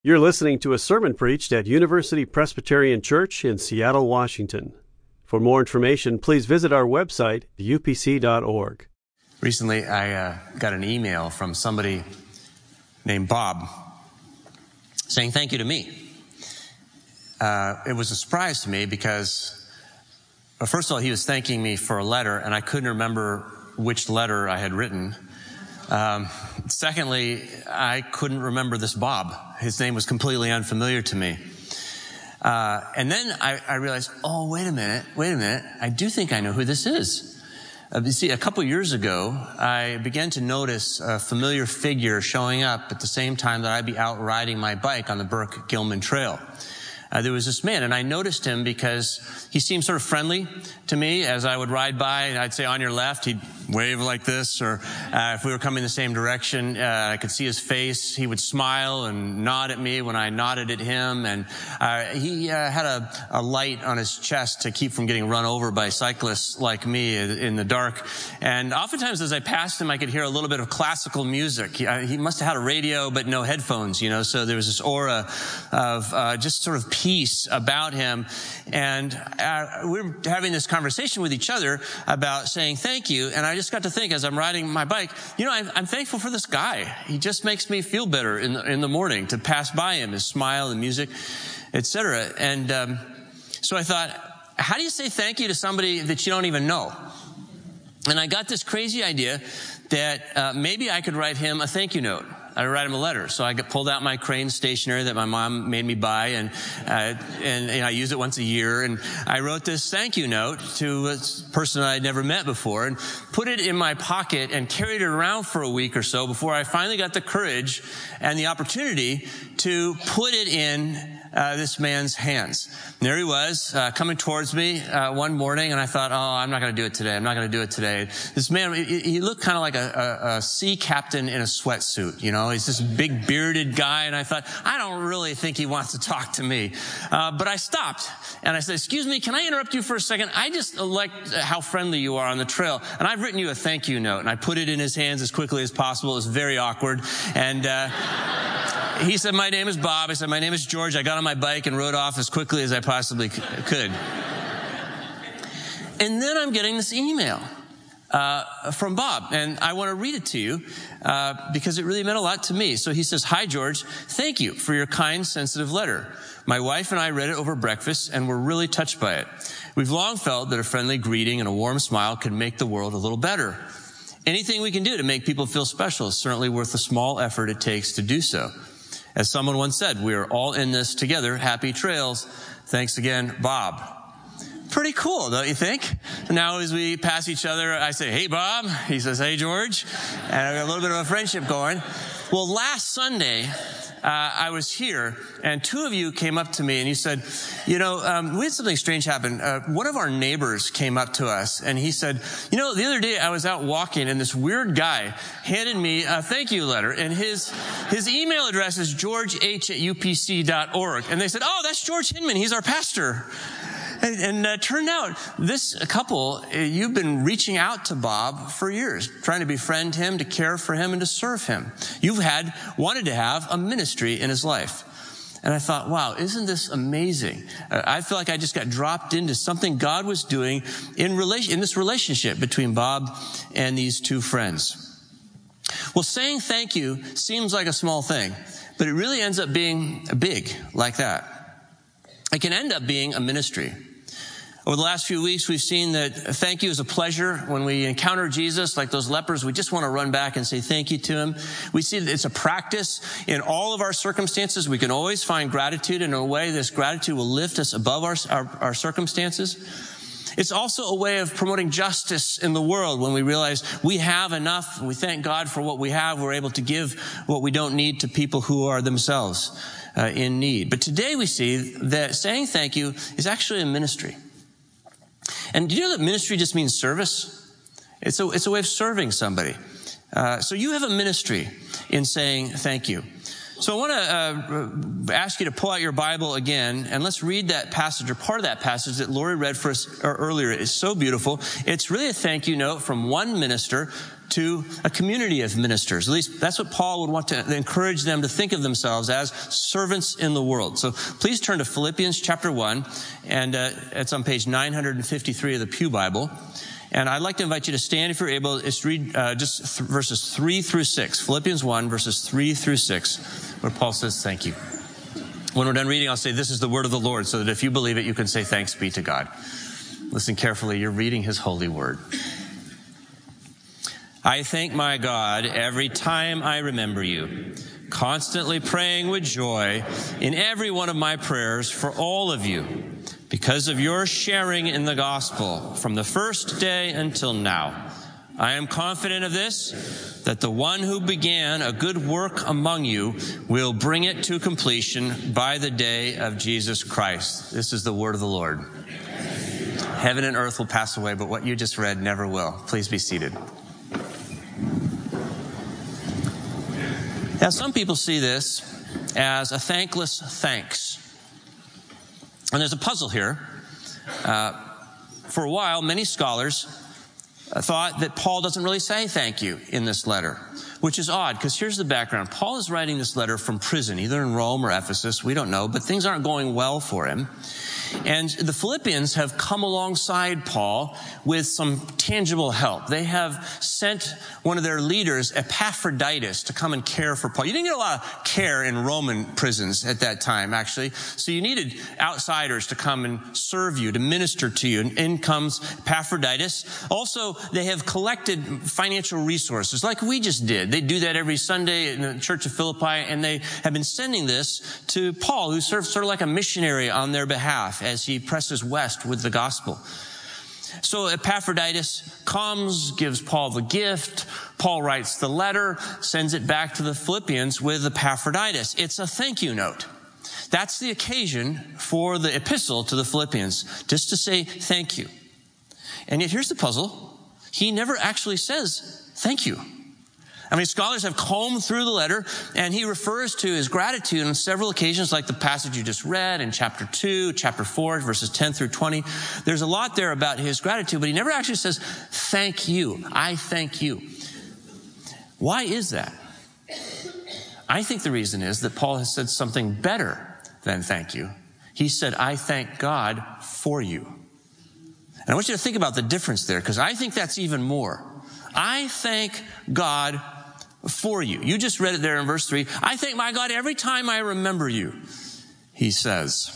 You're listening to a sermon preached at University Presbyterian Church in Seattle, Washington. For more information, please visit our website, upc.org. Recently, I uh, got an email from somebody named Bob saying thank you to me. Uh, it was a surprise to me because, well, first of all, he was thanking me for a letter, and I couldn't remember which letter I had written. Um, secondly, I couldn't remember this Bob. His name was completely unfamiliar to me. Uh, and then I, I, realized, oh, wait a minute, wait a minute. I do think I know who this is. Uh, you see, a couple years ago, I began to notice a familiar figure showing up at the same time that I'd be out riding my bike on the Burke Gilman Trail uh, there was this man, and I noticed him because he seemed sort of friendly to me as I would ride by. I'd say on your left, he'd wave like this, or uh, if we were coming the same direction, uh, I could see his face. He would smile and nod at me when I nodded at him, and uh, he uh, had a, a, light on his chest to keep from getting run over by cyclists like me in the dark. And oftentimes, as I passed him, I could hear a little bit of classical music. He, uh, he must have had a radio, but no headphones, you know. So there was this aura of just sort of peace about him. And uh, we are having this conversation with each other about saying thank you. And I just got to think as I'm riding my bike, you know, I'm, I'm thankful for this guy. He just makes me feel better in the, in the morning to pass by him, his smile, the music, etc. And um, so I thought, how do you say thank you to somebody that you don't even know? And I got this crazy idea that uh, maybe I could write him a thank you note. I write him a letter. So I pulled out my crane stationery that my mom made me buy, and uh, and, I use it once a year. And I wrote this thank you note to a person I'd never met before, and put it in my pocket and carried it around for a week or so before I finally got the courage and the opportunity to put it in uh, this man's hands. And there he was, uh, coming towards me uh, one morning, and I thought, "Oh, I'm not going to do it today. I'm not going to do it today." This man, he, he looked kind of like a, a, a, sea captain in a sweatsuit. You know, he's this big bearded guy, and I thought, I don't really think he wants to talk to me. Uh, but I stopped and I said, "Excuse me, can I interrupt you for a second? I just like how friendly you are on the trail, and I've written you a thank you note." And I put it in his hands as quickly as possible. It was very awkward, and uh, he said, My name is Bob. I said, My name is George. I got on my bike and rode off as quickly as I possibly could. and then I'm getting this email. Uh, from Bob, and I want to read it to you uh, because it really meant a lot to me. So he says, "Hi George, thank you for your kind, sensitive letter. My wife and I read it over breakfast, and were really touched by it. We've long felt that a friendly greeting and a warm smile could make the world a little better. Anything we can do to make people feel special is certainly worth the small effort it takes to do so." As someone once said, we are all in this together. Happy trails. Thanks again, Bob. Pretty cool, don't you think? Now as we pass each other, I say, hey, Bob. He says, hey, George. And I got a little bit of a friendship going. Well, last Sunday, uh, I was here, and two of you came up to me and you said, you know, um, we had something strange happen. Uh, one of our neighbors came up to us and he said, you know, the other day I was out walking and this weird guy handed me a thank you letter and his, his email address is georgeh at upc.org. And they said, oh, that's George Hinman. He's our pastor. And, and uh, turned out this couple, uh, you've been reaching out to Bob for years, trying to befriend him, to care for him, and to serve him. You've had, wanted to have a ministry in his life. And I thought, wow, isn't this amazing? Uh, I feel like I just got dropped into something God was doing in relation, in this relationship between Bob and these two friends. Well, saying thank you seems like a small thing, but it really ends up being big like that. It can end up being a ministry. Over the last few weeks, we've seen that thank you is a pleasure. When we encounter Jesus, like those lepers, we just want to run back and say thank you to him. We see that it's a practice in all of our circumstances. We can always find gratitude in a way this gratitude will lift us above our, our, our circumstances. It's also a way of promoting justice in the world when we realize we have enough. We thank God for what we have. We're able to give what we don't need to people who are themselves uh, in need. But today we see that saying thank you is actually a ministry. And do you know that ministry just means service? It's a, it's a way of serving somebody. Uh, so you have a ministry in saying thank you. So I want to uh, ask you to pull out your Bible again and let's read that passage or part of that passage that Lori read for us earlier. It's so beautiful. It's really a thank you note from one minister to a community of ministers. At least that's what Paul would want to encourage them to think of themselves as servants in the world. So please turn to Philippians chapter 1, and uh, it's on page 953 of the Pew Bible. And I'd like to invite you to stand if you're able. Just read uh, just th- verses 3 through 6. Philippians 1, verses 3 through 6, where Paul says, Thank you. When we're done reading, I'll say, This is the word of the Lord, so that if you believe it, you can say, Thanks be to God. Listen carefully. You're reading his holy word. I thank my God every time I remember you, constantly praying with joy in every one of my prayers for all of you because of your sharing in the gospel from the first day until now. I am confident of this, that the one who began a good work among you will bring it to completion by the day of Jesus Christ. This is the word of the Lord. Heaven and earth will pass away, but what you just read never will. Please be seated. Now, some people see this as a thankless thanks. And there's a puzzle here. Uh, for a while, many scholars thought that Paul doesn't really say thank you in this letter, which is odd because here's the background. Paul is writing this letter from prison, either in Rome or Ephesus. We don't know, but things aren't going well for him. And the Philippians have come alongside Paul with some tangible help. They have sent one of their leaders, Epaphroditus, to come and care for Paul. You didn't get a lot of care in Roman prisons at that time, actually. So you needed outsiders to come and serve you, to minister to you. And in comes Epaphroditus. Also, they have collected financial resources like we just did. They do that every Sunday in the Church of Philippi, and they have been sending this to Paul, who serves sort of like a missionary on their behalf as he presses west with the gospel. So Epaphroditus comes, gives Paul the gift. Paul writes the letter, sends it back to the Philippians with Epaphroditus. It's a thank you note. That's the occasion for the epistle to the Philippians, just to say thank you. And yet here's the puzzle. He never actually says thank you. I mean, scholars have combed through the letter and he refers to his gratitude on several occasions, like the passage you just read in chapter 2, chapter 4, verses 10 through 20. There's a lot there about his gratitude, but he never actually says, thank you. I thank you. Why is that? I think the reason is that Paul has said something better than thank you. He said, I thank God for you. And I want you to think about the difference there, because I think that's even more. I thank God for you. You just read it there in verse 3. I thank my God every time I remember you, he says.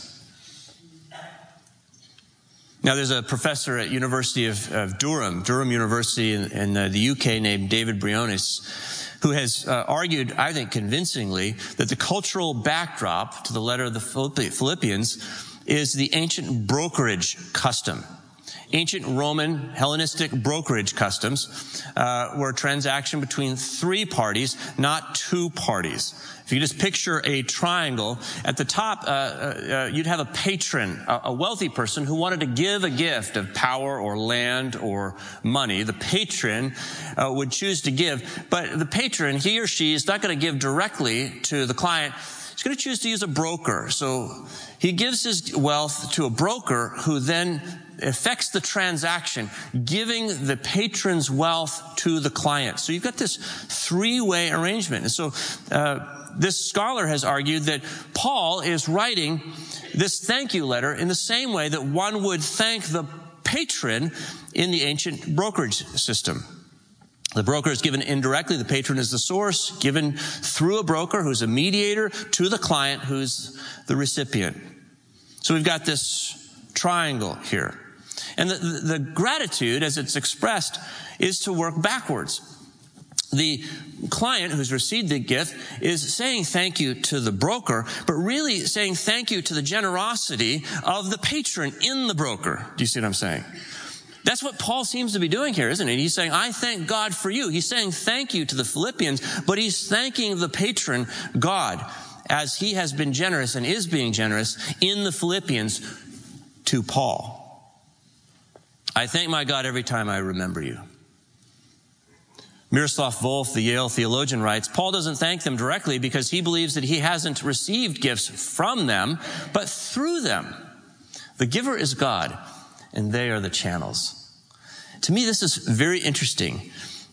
Now, there's a professor at University of, of Durham, Durham University in, in uh, the UK named David Briones, who has uh, argued, I think convincingly, that the cultural backdrop to the letter of the Philippians is the ancient brokerage custom ancient Roman Hellenistic brokerage customs uh, were a transaction between three parties, not two parties. If you just picture a triangle, at the top, uh, uh, uh, you'd have a patron, a, a, wealthy person who wanted to give a gift of power or land or money. The patron uh, would choose to give, but the patron, he or she, is not going to give directly to the client. He's going to choose to use a broker. So he gives his wealth to a broker who then affects the transaction, giving the patron's wealth to the client. So you've got this three-way arrangement. And so, uh, this scholar has argued that Paul is writing this thank you letter in the same way that one would thank the patron in the ancient brokerage system. The broker is given indirectly. The patron is the source, given through a broker who's a mediator to the client who's the recipient. So we've got this triangle here. And the, the, gratitude, as it's expressed, is to work backwards. The client who's received the gift is saying thank you to the broker, but really saying thank you to the generosity of the patron in the broker. Do you see what I'm saying? That's what Paul seems to be doing here, isn't it? He's saying, I thank God for you. He's saying thank you to the Philippians, but he's thanking the patron, God, as he has been generous and is being generous in the Philippians to Paul. I thank my God every time I remember you. Miroslav Volf, the Yale theologian, writes, Paul doesn't thank them directly because he believes that he hasn't received gifts from them, but through them. The giver is God, and they are the channels. To me, this is very interesting.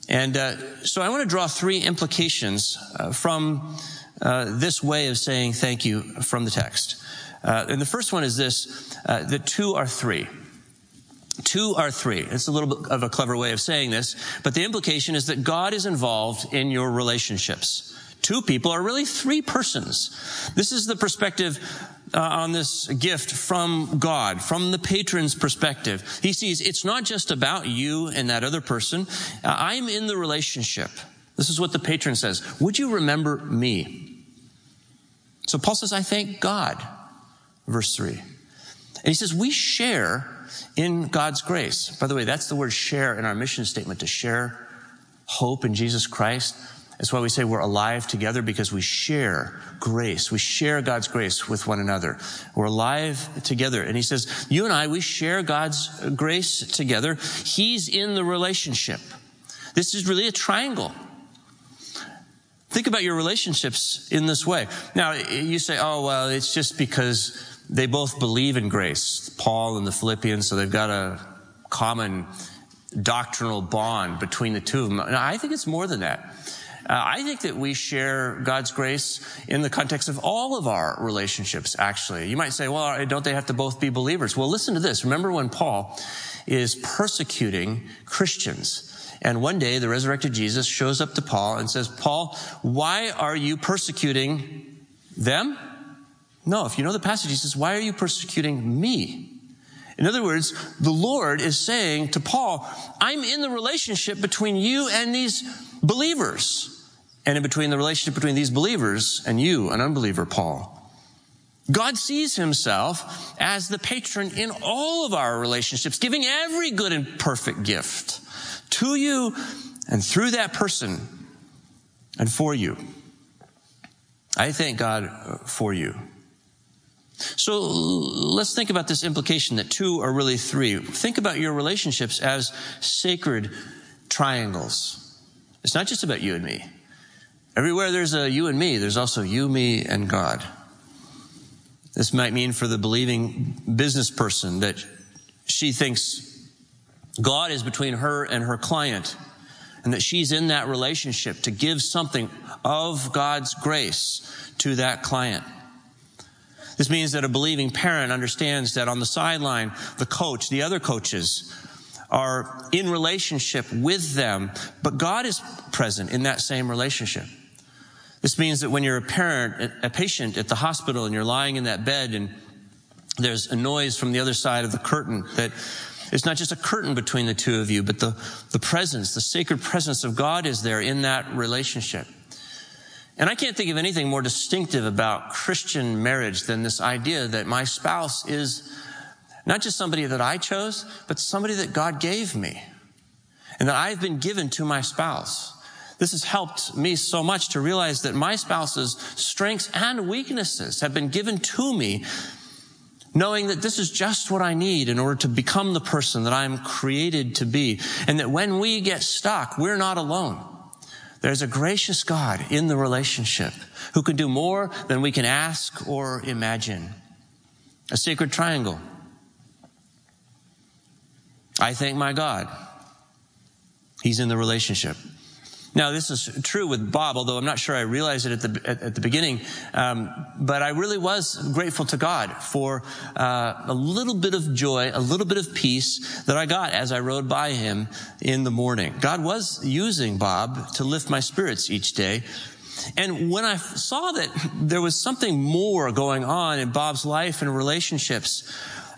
And uh, so I want to draw three implications uh, from uh, this way of saying thank you from the text. Uh, and the first one is this uh, the two are three. Two are three. It's a little bit of a clever way of saying this, but the implication is that God is involved in your relationships. Two people are really three persons. This is the perspective uh, on this gift from God, from the patron's perspective. He sees it's not just about you and that other person. Uh, I'm in the relationship. This is what the patron says. Would you remember me? So Paul says, I thank God. Verse three. And he says, we share in God's grace. By the way, that's the word share in our mission statement to share hope in Jesus Christ. That's why we say we're alive together because we share grace. We share God's grace with one another. We're alive together. And he says, you and I, we share God's grace together. He's in the relationship. This is really a triangle. Think about your relationships in this way. Now, you say, oh, well, it's just because they both believe in grace. Paul and the Philippians, so they've got a common doctrinal bond between the two of them. Now, I think it's more than that. Uh, I think that we share God's grace in the context of all of our relationships, actually. You might say, well, don't they have to both be believers? Well, listen to this. Remember when Paul is persecuting Christians. And one day the resurrected Jesus shows up to Paul and says, Paul, why are you persecuting them? No, if you know the passage, he says, why are you persecuting me? In other words, the Lord is saying to Paul, I'm in the relationship between you and these believers. And in between the relationship between these believers and you, an unbeliever, Paul. God sees himself as the patron in all of our relationships, giving every good and perfect gift to you and through that person and for you. I thank God uh, for you. So let's think about this implication that two are really three. Think about your relationships as sacred triangles. It's not just about you and me. Everywhere there's a you and me, there's also you, me, and God. This might mean for the believing business person that she thinks God is between her and her client and that she's in that relationship to give something of God's grace to that client. This means that a believing parent understands that on the sideline, the coach, the other coaches are in relationship with them, but God is present in that same relationship. This means that when you're a parent, a patient at the hospital and you're lying in that bed and there's a noise from the other side of the curtain that it's not just a curtain between the two of you, but the, the presence, the sacred presence of God is there in that relationship. And I can't think of anything more distinctive about Christian marriage than this idea that my spouse is not just somebody that I chose, but somebody that God gave me and that I've been given to my spouse. This has helped me so much to realize that my spouse's strengths and weaknesses have been given to me, knowing that this is just what I need in order to become the person that I'm created to be. And that when we get stuck, we're not alone. There's a gracious God in the relationship who can do more than we can ask or imagine. A sacred triangle. I thank my God. He's in the relationship. Now, this is true with Bob, although I'm not sure I realized it at the, at, at the beginning. Um, but I really was grateful to God for uh, a little bit of joy, a little bit of peace that I got as I rode by him in the morning. God was using Bob to lift my spirits each day. And when I saw that there was something more going on in Bob's life and relationships,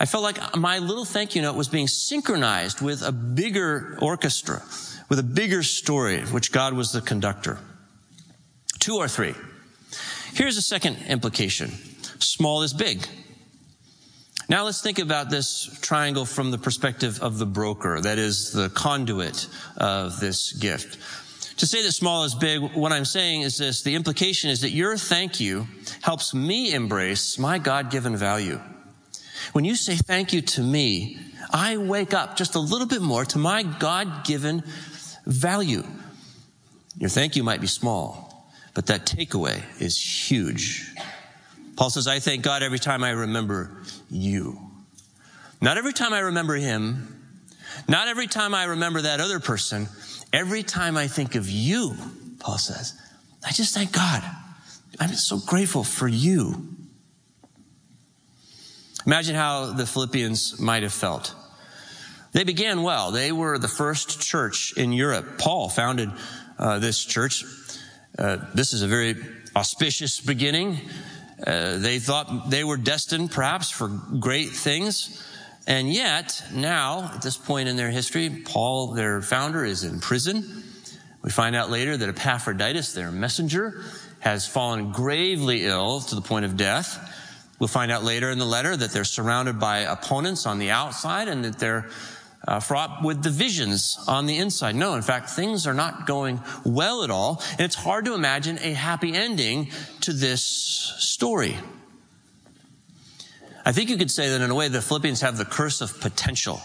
I felt like my little thank you note was being synchronized with a bigger orchestra with a bigger story, which God was the conductor. Two or three. Here's a second implication. Small is big. Now let's think about this triangle from the perspective of the broker, that is the conduit of this gift. To say that small is big, what I'm saying is this, the implication is that your thank you helps me embrace my God-given value. When you say thank you to me, I wake up just a little bit more to my God-given value. Your thank you might be small, but that takeaway is huge. Paul says, I thank God every time I remember you. Not every time I remember him, not every time I remember that other person, Every time I think of you, Paul says, I just thank God. I'm so grateful for you. Imagine how the Philippians might have felt. They began well. They were the first church in Europe. Paul founded uh, this church. Uh, this is a very auspicious beginning. Uh, they thought they were destined perhaps for great things. And yet, now, at this point in their history, Paul, their founder, is in prison. We find out later that Epaphroditus, their messenger, has fallen gravely ill to the point of death. We'll find out later in the letter that they're surrounded by opponents on the outside and that they're uh, fraught with divisions on the inside. No, in fact, things are not going well at all. And it's hard to imagine a happy ending to this story. I think you could say that in a way the Philippians have the curse of potential.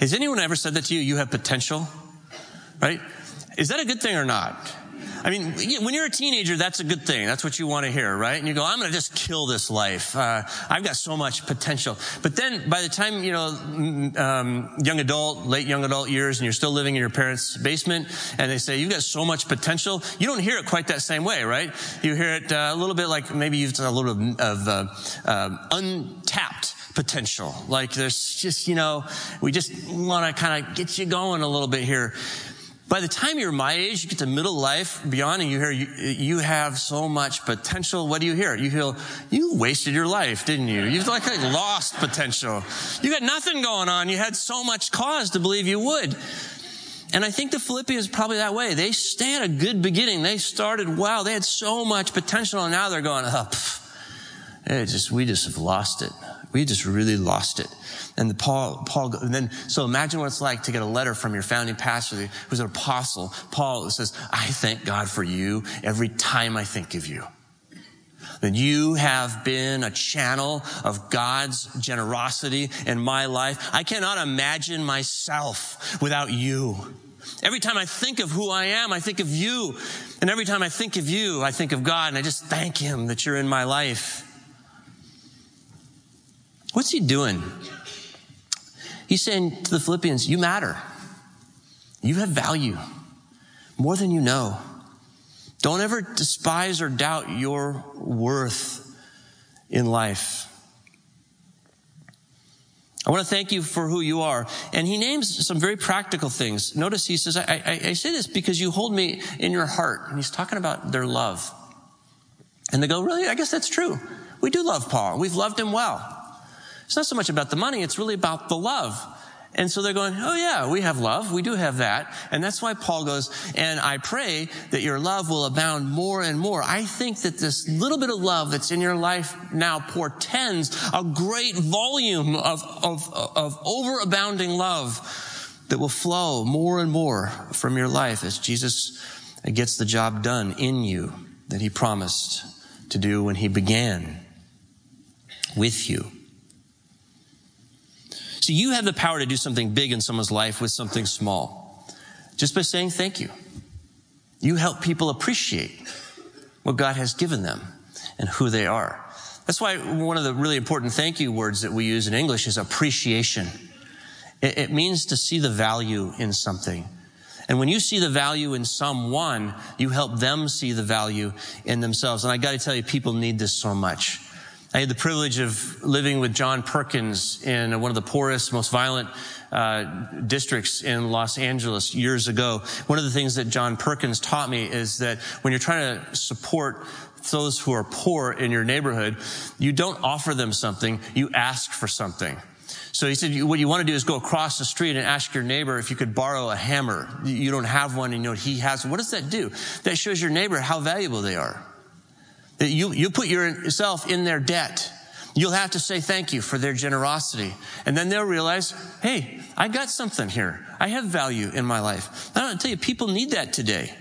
Has anyone ever said that to you? You have potential? Right? Is that a good thing or not? I mean, when you're a teenager, that's a good thing. That's what you want to hear, right? And you go, I'm going to just kill this life. Uh, I've got so much potential. But then by the time, you know, um, young adult, late young adult years, and you're still living in your parents' basement, and they say, you've got so much potential, you don't hear it quite that same way, right? You hear it uh, a little bit like maybe you've done a little bit of uh, uh, untapped potential. Like there's just, you know, we just want to kind of get you going a little bit here. By the time you're my age, you get to middle life beyond and you hear you, you have so much potential. What do you hear? You feel you wasted your life, didn't you? You've like, like lost potential. You got nothing going on. You had so much cause to believe you would. And I think the Philippians probably that way. They stay at a good beginning. They started wow. They had so much potential and now they're going, up. Oh, just, we just have lost it. We just really lost it. And the Paul, Paul, and then, so imagine what it's like to get a letter from your founding pastor who's an apostle. Paul says, I thank God for you every time I think of you. That you have been a channel of God's generosity in my life. I cannot imagine myself without you. Every time I think of who I am, I think of you. And every time I think of you, I think of God and I just thank Him that you're in my life. What's He doing? He's saying to the Philippians, you matter. You have value more than you know. Don't ever despise or doubt your worth in life. I want to thank you for who you are. And he names some very practical things. Notice he says, I, I, I, say this because you hold me in your heart. And he's talking about their love. And they go, really? I guess that's true. We do love Paul. We've loved him well. It's not so much about the money, it's really about the love. And so they're going, oh yeah, we have love. We do have that. And that's why Paul goes, and I pray that your love will abound more and more. I think that this little bit of love that's in your life now portends a great volume of, of, of overabounding love that will flow more and more from your life as Jesus gets the job done in you that he promised to do when he began with you. So you have the power to do something big in someone's life with something small. Just by saying thank you. You help people appreciate what God has given them and who they are. That's why one of the really important thank you words that we use in English is appreciation. It, means to see the value in something. And when you see the value in someone, you help them see the value in themselves. And I got to tell you, people need this so much. I had the privilege of living with John Perkins in one of the poorest, most violent uh, districts in Los Angeles years ago. One of the things that John Perkins taught me is that when you're trying to support those who are poor in your neighborhood, you don't offer them something, you ask for something. So he said, what you want to do is go across the street and ask your neighbor if you could borrow a hammer. You don't have one and you know he has. What does that do? That shows your neighbor how valuable they are. You, you put yourself in their debt. You'll have to say thank you for their generosity. And then they'll realize, hey, I got something here. I have value in my life. I don't tell you, people need that today.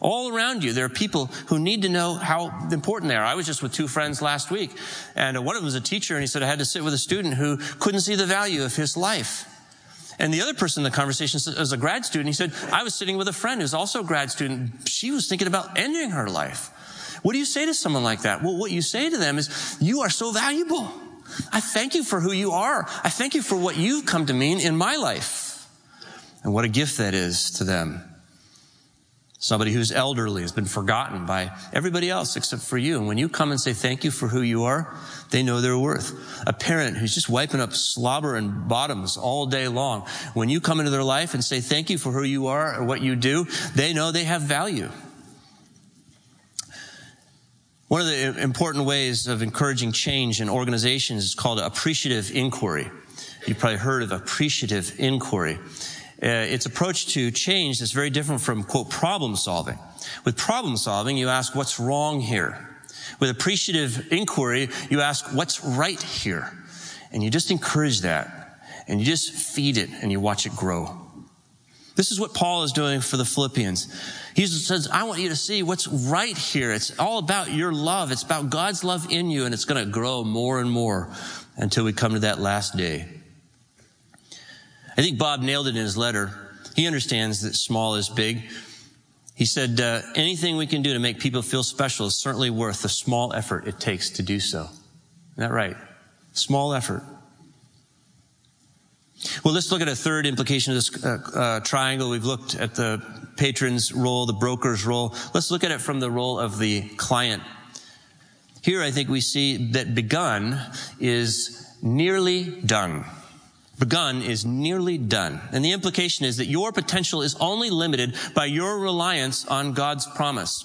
All around you, there are people who need to know how important they are. I was just with two friends last week, and one of them was a teacher, and he said I had to sit with a student who couldn't see the value of his life. And the other person in the conversation was a grad student. He said, I was sitting with a friend who's also a grad student. She was thinking about ending her life. What do you say to someone like that? Well, what you say to them is, you are so valuable. I thank you for who you are. I thank you for what you've come to mean in my life. And what a gift that is to them. somebody who's elderly has been forgotten by everybody else except for you. And when you come and say thank you for who you are, they know their worth. A parent who's just wiping up slobber and bottoms all day long. When you come into their life and say thank you for who you are or what you do, they know they have value. One of the important ways of encouraging change in organizations is called appreciative inquiry. You've probably heard of appreciative inquiry uh, its approach to change is very different from, quote, problem solving. With problem solving, you ask, what's wrong here? With appreciative inquiry, you ask, what's right here? And you just encourage that. And you just feed it and you watch it grow. This is what Paul is doing for the Philippians. He says, I want you to see what's right here. It's all about your love. It's about God's love in you, and it's going to grow more and more until we come to that last day. I think Bob nailed it in his letter. He understands that small is big. He said, uh, anything we can do to make people feel special is certainly worth the small effort it takes to do so. Isn't that right? Small effort. Well, let's look at a third implication of this uh, uh, triangle. We've looked at the patron's role, the broker's role. Let's look at it from the role of the client. Here, I think we see that begun is nearly done begun is nearly done. And the implication is that your potential is only limited by your reliance on God's promise.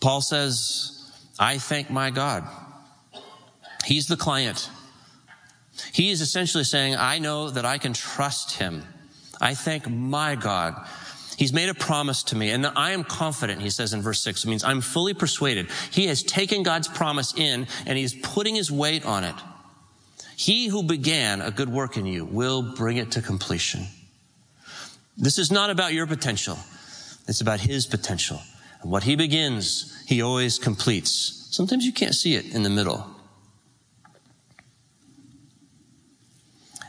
Paul says, I thank my God. He's the client. He is essentially saying, I know that I can trust him. I thank my God He's made a promise to me and I am confident, he says in verse six. It means I'm fully persuaded. He has taken God's promise in and he's putting his weight on it. He who began a good work in you will bring it to completion. This is not about your potential. It's about his potential. And what he begins, he always completes. Sometimes you can't see it in the middle.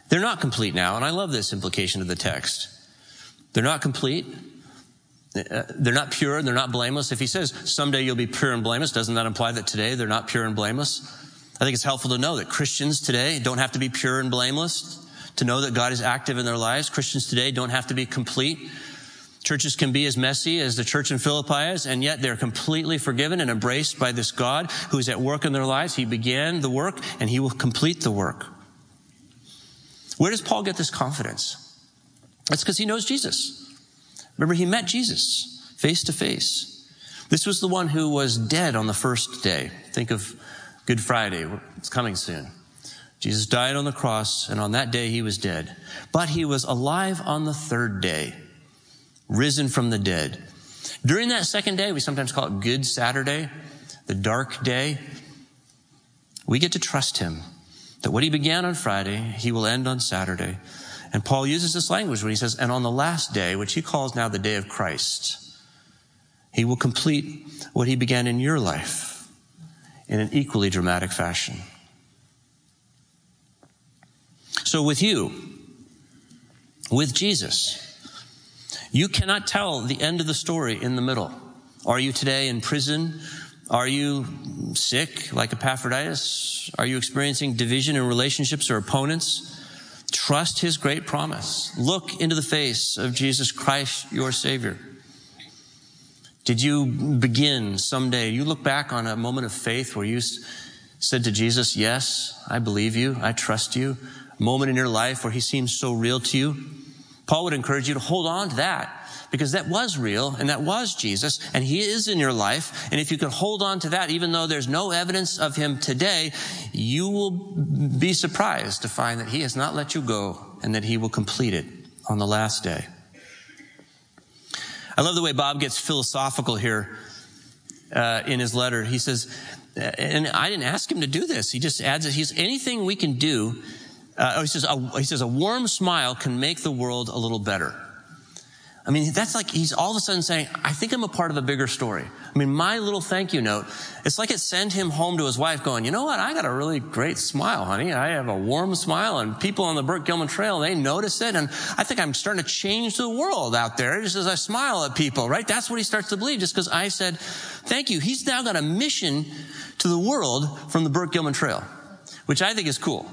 They're not complete now, and I love this implication of the text. They're not complete. Uh, they're not pure and they're not blameless. If he says someday you'll be pure and blameless, doesn't that imply that today they're not pure and blameless? I think it's helpful to know that Christians today don't have to be pure and blameless to know that God is active in their lives. Christians today don't have to be complete. Churches can be as messy as the church in Philippi is, and yet they're completely forgiven and embraced by this God who is at work in their lives. He began the work and he will complete the work. Where does Paul get this confidence? That's because he knows Jesus. Remember, he met Jesus face to face. This was the one who was dead on the first day. Think of Good Friday. It's coming soon. Jesus died on the cross, and on that day he was dead. But he was alive on the third day, risen from the dead. During that second day, we sometimes call it Good Saturday, the dark day, we get to trust him that what he began on Friday, he will end on Saturday. And Paul uses this language when he says, and on the last day, which he calls now the day of Christ, he will complete what he began in your life in an equally dramatic fashion. So with you, with Jesus, you cannot tell the end of the story in the middle. Are you today in prison? Are you sick like Epaphroditus? Are you experiencing division in relationships or opponents? Trust his great promise. Look into the face of Jesus Christ, your Savior. Did you begin someday? You look back on a moment of faith where you said to Jesus, Yes, I believe you. I trust you. A moment in your life where he seems so real to you. Paul would encourage you to hold on to that because that was real and that was Jesus and he is in your life. And if you can hold on to that, even though there's no evidence of him today, you will be surprised to find that he has not let you go and that he will complete it on the last day. I love the way Bob gets philosophical here uh, in his letter. He says, and I didn't ask him to do this. He just adds that he's anything we can do. Uh, oh, he says, a, he says, a warm smile can make the world a little better. I mean, that's like he's all of a sudden saying, I think I'm a part of a bigger story. I mean, my little thank you note, it's like it sent him home to his wife going, you know what? I got a really great smile, honey. I have a warm smile and people on the Burke Gilman Trail, they notice it. And I think I'm starting to change the world out there just as I smile at people, right? That's what he starts to believe just because I said, thank you. He's now got a mission to the world from the Burke Gilman Trail, which I think is cool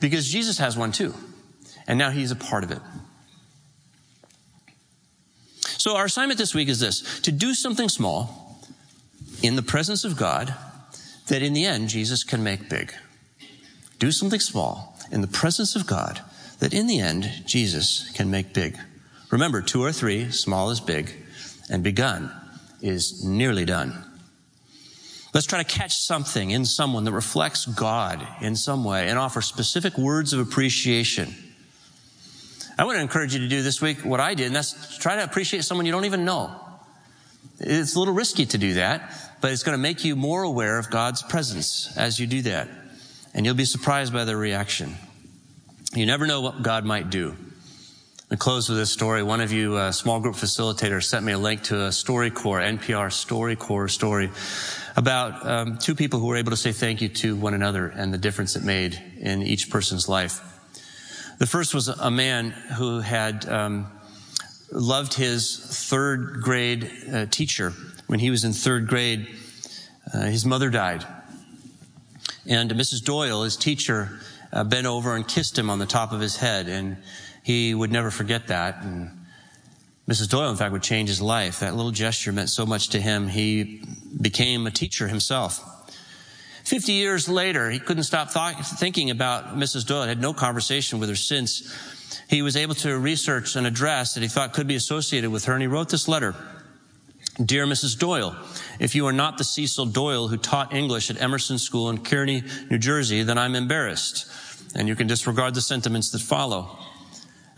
because Jesus has one too. And now he's a part of it. So our assignment this week is this to do something small in the presence of God that in the end Jesus can make big. Do something small in the presence of God that in the end Jesus can make big. Remember, two or three, small is big, and begun is nearly done. Let's try to catch something in someone that reflects God in some way and offer specific words of appreciation. I want to encourage you to do this week what I did, and that's try to appreciate someone you don't even know. It's a little risky to do that, but it's going to make you more aware of God's presence as you do that. And you'll be surprised by their reaction. You never know what God might do. I close with this story. One of you, uh, small group facilitators, sent me a link to a StoryCorps, NPR StoryCorps story about um, two people who were able to say thank you to one another and the difference it made in each person's life. The first was a man who had um, loved his third grade uh, teacher. When he was in third grade, uh, his mother died. And Mrs. Doyle, his teacher, uh, bent over and kissed him on the top of his head. And he would never forget that. And Mrs. Doyle, in fact, would change his life. That little gesture meant so much to him. He became a teacher himself. Fifty years later, he couldn't stop th- thinking about Mrs. Doyle. Had no conversation with her since. He was able to research an address that he thought could be associated with her, and he wrote this letter. Dear Mrs. Doyle, if you are not the Cecil Doyle who taught English at Emerson School in Kearny, New Jersey, then I'm embarrassed. And you can disregard the sentiments that follow.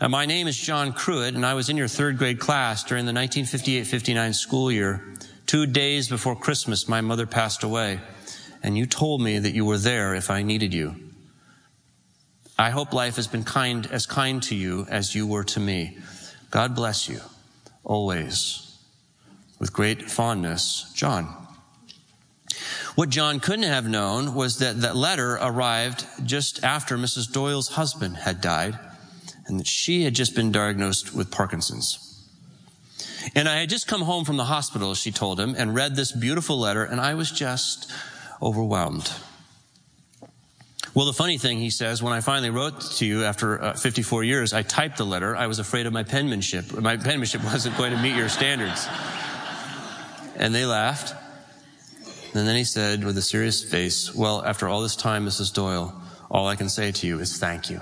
Uh, my name is John Cruitt, and I was in your third grade class during the 1958-59 school year. Two days before Christmas, my mother passed away, and you told me that you were there if I needed you. I hope life has been kind, as kind to you as you were to me. God bless you, always. With great fondness, John. What John couldn't have known was that that letter arrived just after Mrs. Doyle's husband had died and that she had just been diagnosed with Parkinson's. And I had just come home from the hospital, she told him, and read this beautiful letter, and I was just overwhelmed. Well, the funny thing, he says, when I finally wrote to you after uh, 54 years, I typed the letter. I was afraid of my penmanship. My penmanship wasn't going to meet your standards. And they laughed. And then he said with a serious face, Well, after all this time, Mrs. Doyle, all I can say to you is thank you.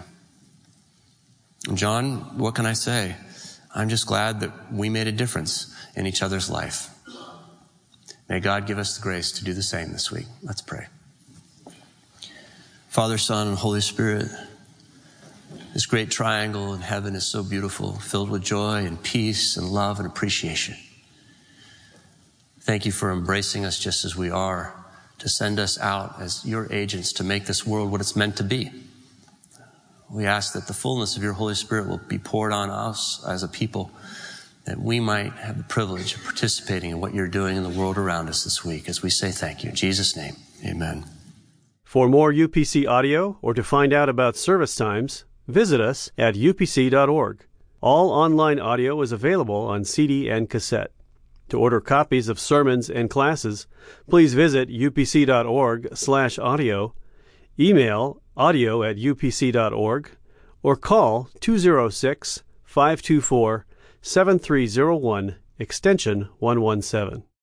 John, what can I say? I'm just glad that we made a difference in each other's life. May God give us the grace to do the same this week. Let's pray. Father, Son, and Holy Spirit, this great triangle in heaven is so beautiful, filled with joy and peace and love and appreciation. Thank you for embracing us just as we are, to send us out as your agents to make this world what it's meant to be. We ask that the fullness of your Holy Spirit will be poured on us as a people, that we might have the privilege of participating in what you're doing in the world around us this week as we say thank you. In Jesus' name, amen. For more UPC audio or to find out about service times, visit us at upc.org. All online audio is available on CD and cassette. To order copies of sermons and classes, please visit upc.org/audio, email audio at upc.org, or call 206 524 7301, extension 117.